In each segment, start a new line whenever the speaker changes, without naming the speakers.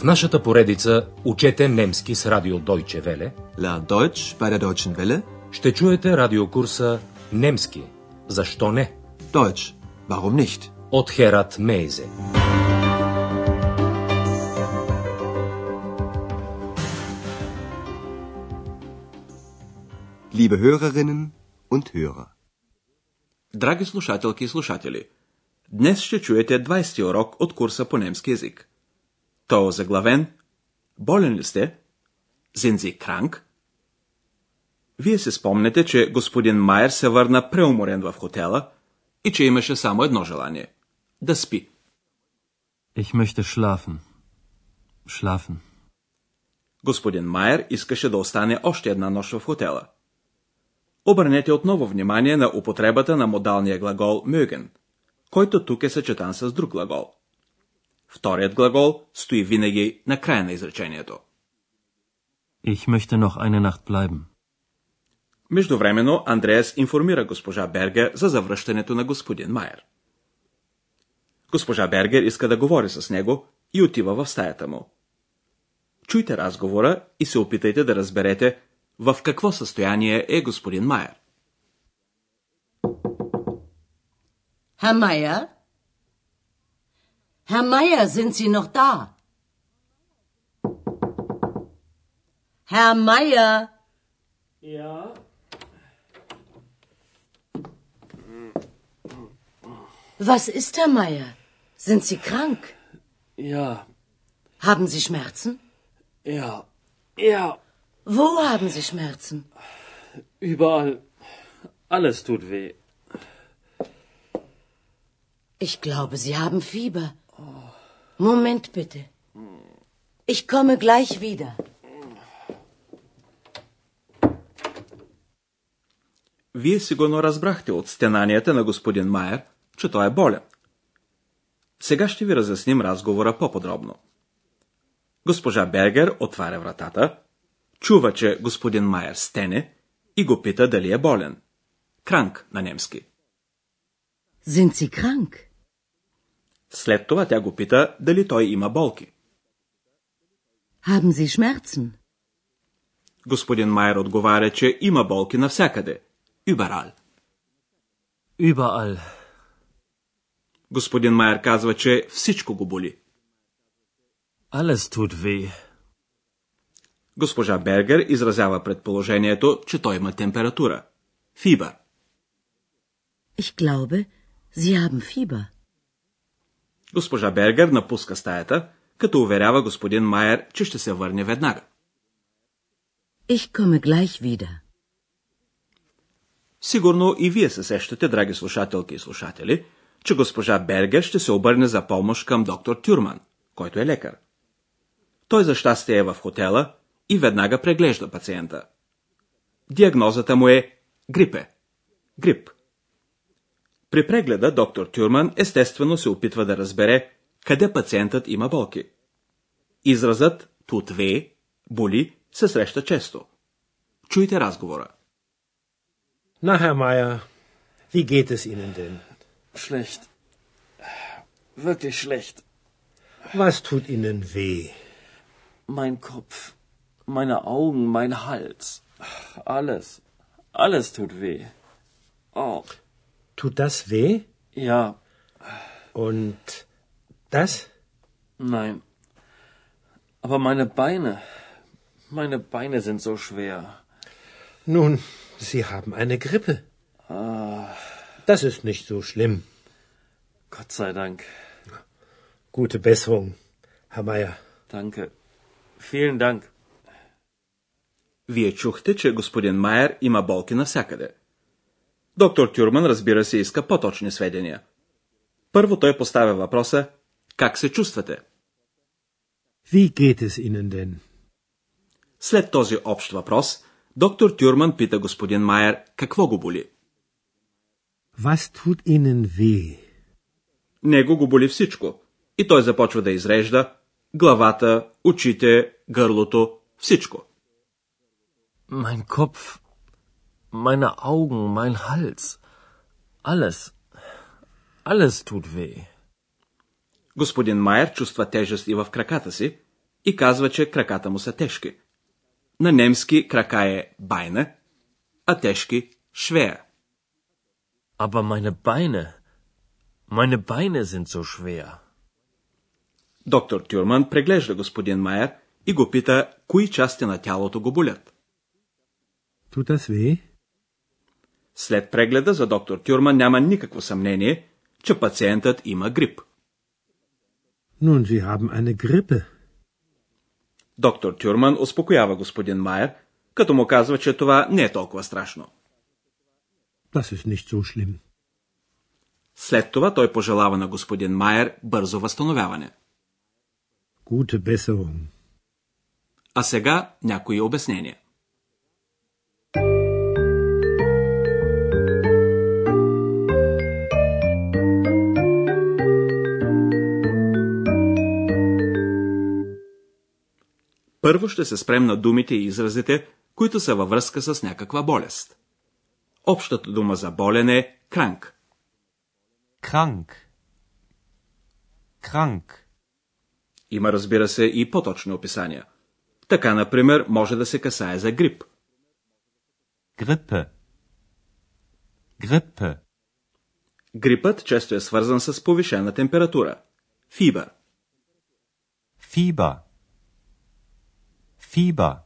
В нашата поредица Учете немски с радио Deutsche Welle
Lern Deutsch bei der Deutschen Welle.
ще чуете радиокурса Немски. Защо не?
Deutsch. Warum nicht?
От Херат Мейзе.
Liebe Hörerinnen und Hörer.
Драги слушателки и слушатели, днес ще чуете 20-ти урок от курса по немски язик. Той е озаглавен Болен ли сте? Sie krank? Вие се спомнете, че господин Майер се върна преуморен в хотела и че имаше само едно желание – да спи.
Ich möchte schlafen. Schlafen.
Господин Майер искаше да остане още една нощ в хотела. Обърнете отново внимание на употребата на модалния глагол mögen, който тук е съчетан с друг глагол. Вторият глагол стои винаги на края на изречението.
Ich möchte noch eine Nacht bleiben.
Междувременно Андреас информира госпожа Бергер за завръщането на господин Майер. Госпожа Бергер иска да говори с него и отива в стаята му. Чуйте разговора и се опитайте да разберете в какво състояние е господин Майер.
Herr Meier? Herr Meier, sind Sie noch da? Herr Meier?
Ja,
Was ist, Herr Meier? Sind Sie krank?
ja,
Haben Sie Schmerzen?
ja, ja,
Wo haben Sie Schmerzen?
überall. Alles tut weh.
Ich glaube, Sie haben Fieber. Moment bitte. Ich komme gleich wieder.
Вие сигурно разбрахте от стенанията на господин Майер, че той е болен. Сега ще ви разясним разговора по-подробно. Госпожа Бергер отваря вратата, чува, че господин Майер стене и го пита дали е болен. Кранк на немски.
Sind Sie krank?
След това тя го пита дали той има болки.
Haben Sie Schmerzen?
Господин Майер отговаря, че има болки навсякъде. Überall.
Überall.
Господин Майер казва, че всичко го боли.
Alles tut weh.
Госпожа Бергер изразява предположението, че той има температура. Фибър.
Ich glaube, Sie haben Fieber.
Госпожа Бергер напуска стаята, като уверява господин Майер, че ще се върне веднага.
Ich komme gleich wieder.
Сигурно и вие се сещате, драги слушателки и слушатели, че госпожа Бергер ще се обърне за помощ към доктор Тюрман, който е лекар. Той за щастие е в хотела и веднага преглежда пациента. Диагнозата му е грипе. Грип. При прегледа доктор Тюрман естествено се опитва да разбере къде пациентът има болки. Изразът тут ве, боли, се среща често. Чуйте разговора.
Na, Herr Meier, wie geht es Ihnen denn?
Schlecht. Wirklich schlecht.
Was tut Ihnen weh?
Mein Kopf, meine Augen, mein Hals. Alles. Alles tut weh. Oh,
Tut das weh?
ja,
Und das?
nein. Aber meine Beine. Meine Beine sind so schwer.
Nun, Sie haben eine Grippe. Das ist nicht so schlimm.
Gott sei Dank.
Gute Besserung, Herr Meier.
Danke. Vielen Dank.
Вие чухте, че господин Майер има болки навсякъде. Доктор Тюрман, разбира се, иска по-точни сведения. Първо той поставя въпроса «Как се чувствате?»
Wie geht es Ihnen denn?
След този общ въпрос, доктор Тюрман пита господин Майер какво го боли.
Was tut Ihnen weh?
Него го боли всичко. И той започва да изрежда главата, очите, гърлото, всичко.
Mein Kopf, meine Augen, mein Hals. Alles. Alles tut weh.
Господин Майер чувства тежест и в краката си, и казва, че краката му са тежки. На немски крака е байне, а тежки швея.
Aber meine Beine, meine Beine sind so schwer.
Доктор Тюрман преглежда господин Майер и го пита, кои части на тялото го болят.
Tut das weh?
След прегледа за доктор Тюрман няма никакво съмнение, че пациентът има грип.
Nun, Sie haben eine Grippe.
Доктор Тюрман успокоява господин Майер, като му казва, че това не е толкова страшно.
Das ist nicht so schlimm.
След това той пожелава на господин Майер бързо възстановяване.
Gute Besserung.
А сега някои обяснения. Първо ще се спрем на думите и изразите, които са във връзка с някаква болест. Общата дума за болен е кранк.
Krank. Krank.
Има, разбира се, и по-точни описания. Така, например, може да се касае за грип.
Grippe. Grippe.
Грипът често е свързан с повишена температура. Фибър.
Fieber. Fieber.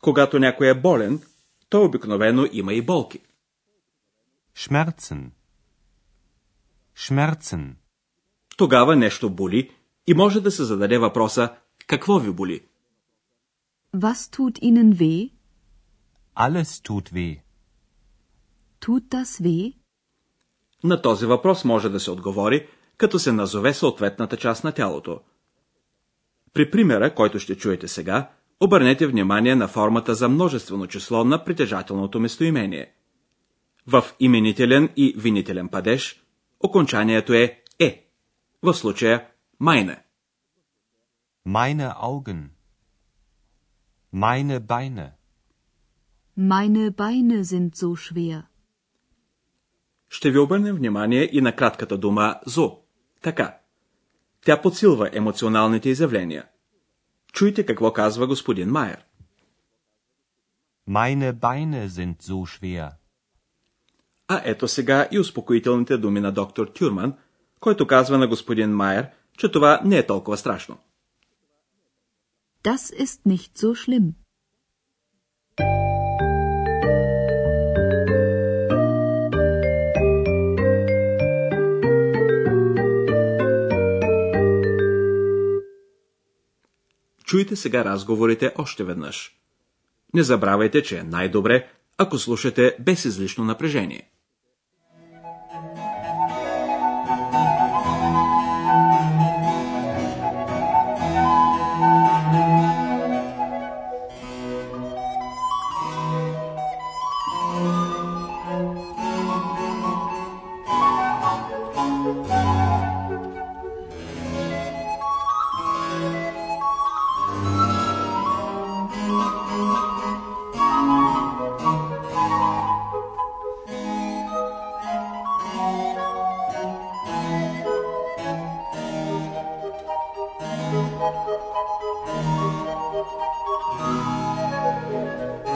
Когато някой е болен, той обикновено има и болки.
Schmerzen. Schmerzen.
Тогава нещо боли и може да се зададе въпроса какво ви боли.
Was tut Ihnen weh?
Alles tut weh.
Tut das weh?
На този въпрос може да се отговори, като се назове съответната част на тялото. При примера, който ще чуете сега, обърнете внимание на формата за множествено число на притежателното местоимение. В именителен и винителен падеж окончанието е е, в случая майне.
Meine Augen. Meine Beine.
Meine Beine sind so schwer.
Ще ви обърнем внимание и на кратката дума зо. Така. Тя подсилва емоционалните изявления. Чуйте какво казва господин Майер.
Meine Beine sind so schwer.
А ето сега и успокоителните думи на доктор Тюрман, който казва на господин Майер, че това не е толкова страшно.
Das ist nicht so schlimm.
Чуйте сега разговорите още веднъж. Не забравяйте, че е най-добре, ако слушате без излишно напрежение. Thank you.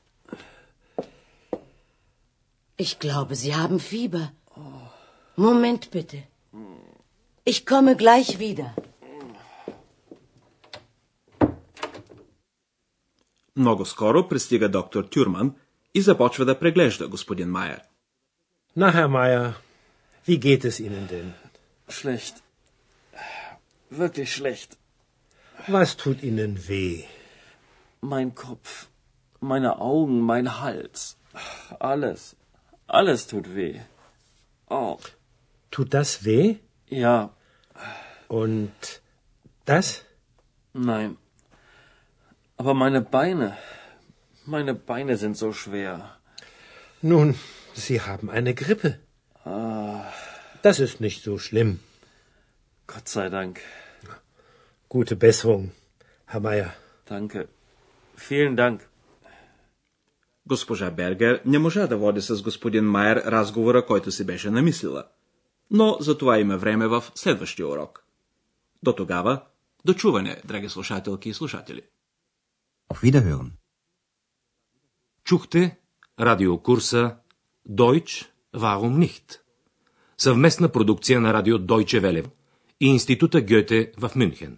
Ich glaube, Sie haben Fieber. Moment bitte. Ich komme gleich wieder.
Много скоро пристига доктор Тюрман и започва да преглежда господин Майер.
Na, Herr Meier, wie geht es Ihnen denn?
Schlecht. Wirklich schlecht.
Was tut Ihnen weh?
Mein Kopf, meine Augen, mein Hals. Alles. Alles tut weh. Oh,
Tut das weh?
ja,
Und das?
nein. Aber meine Beine, meine Beine sind so schwer.
Nun, Sie haben eine Grippe. Das ist nicht so schlimm.
Gott sei Dank.
Gute Besserung, Herr Meier.
Danke. Vielen Dank.
Госпожа Бергер не можа да води с господин Майер разговора, който си беше намислила. Но за това има време в следващия урок. До тогава, до чуване, драги слушателки и слушатели.
Auf Wiederhören.
Чухте радиокурса Deutsch, warum nicht? Съвместна продукция на радио Deutsche Welle и Института Гьоте в Мюнхен.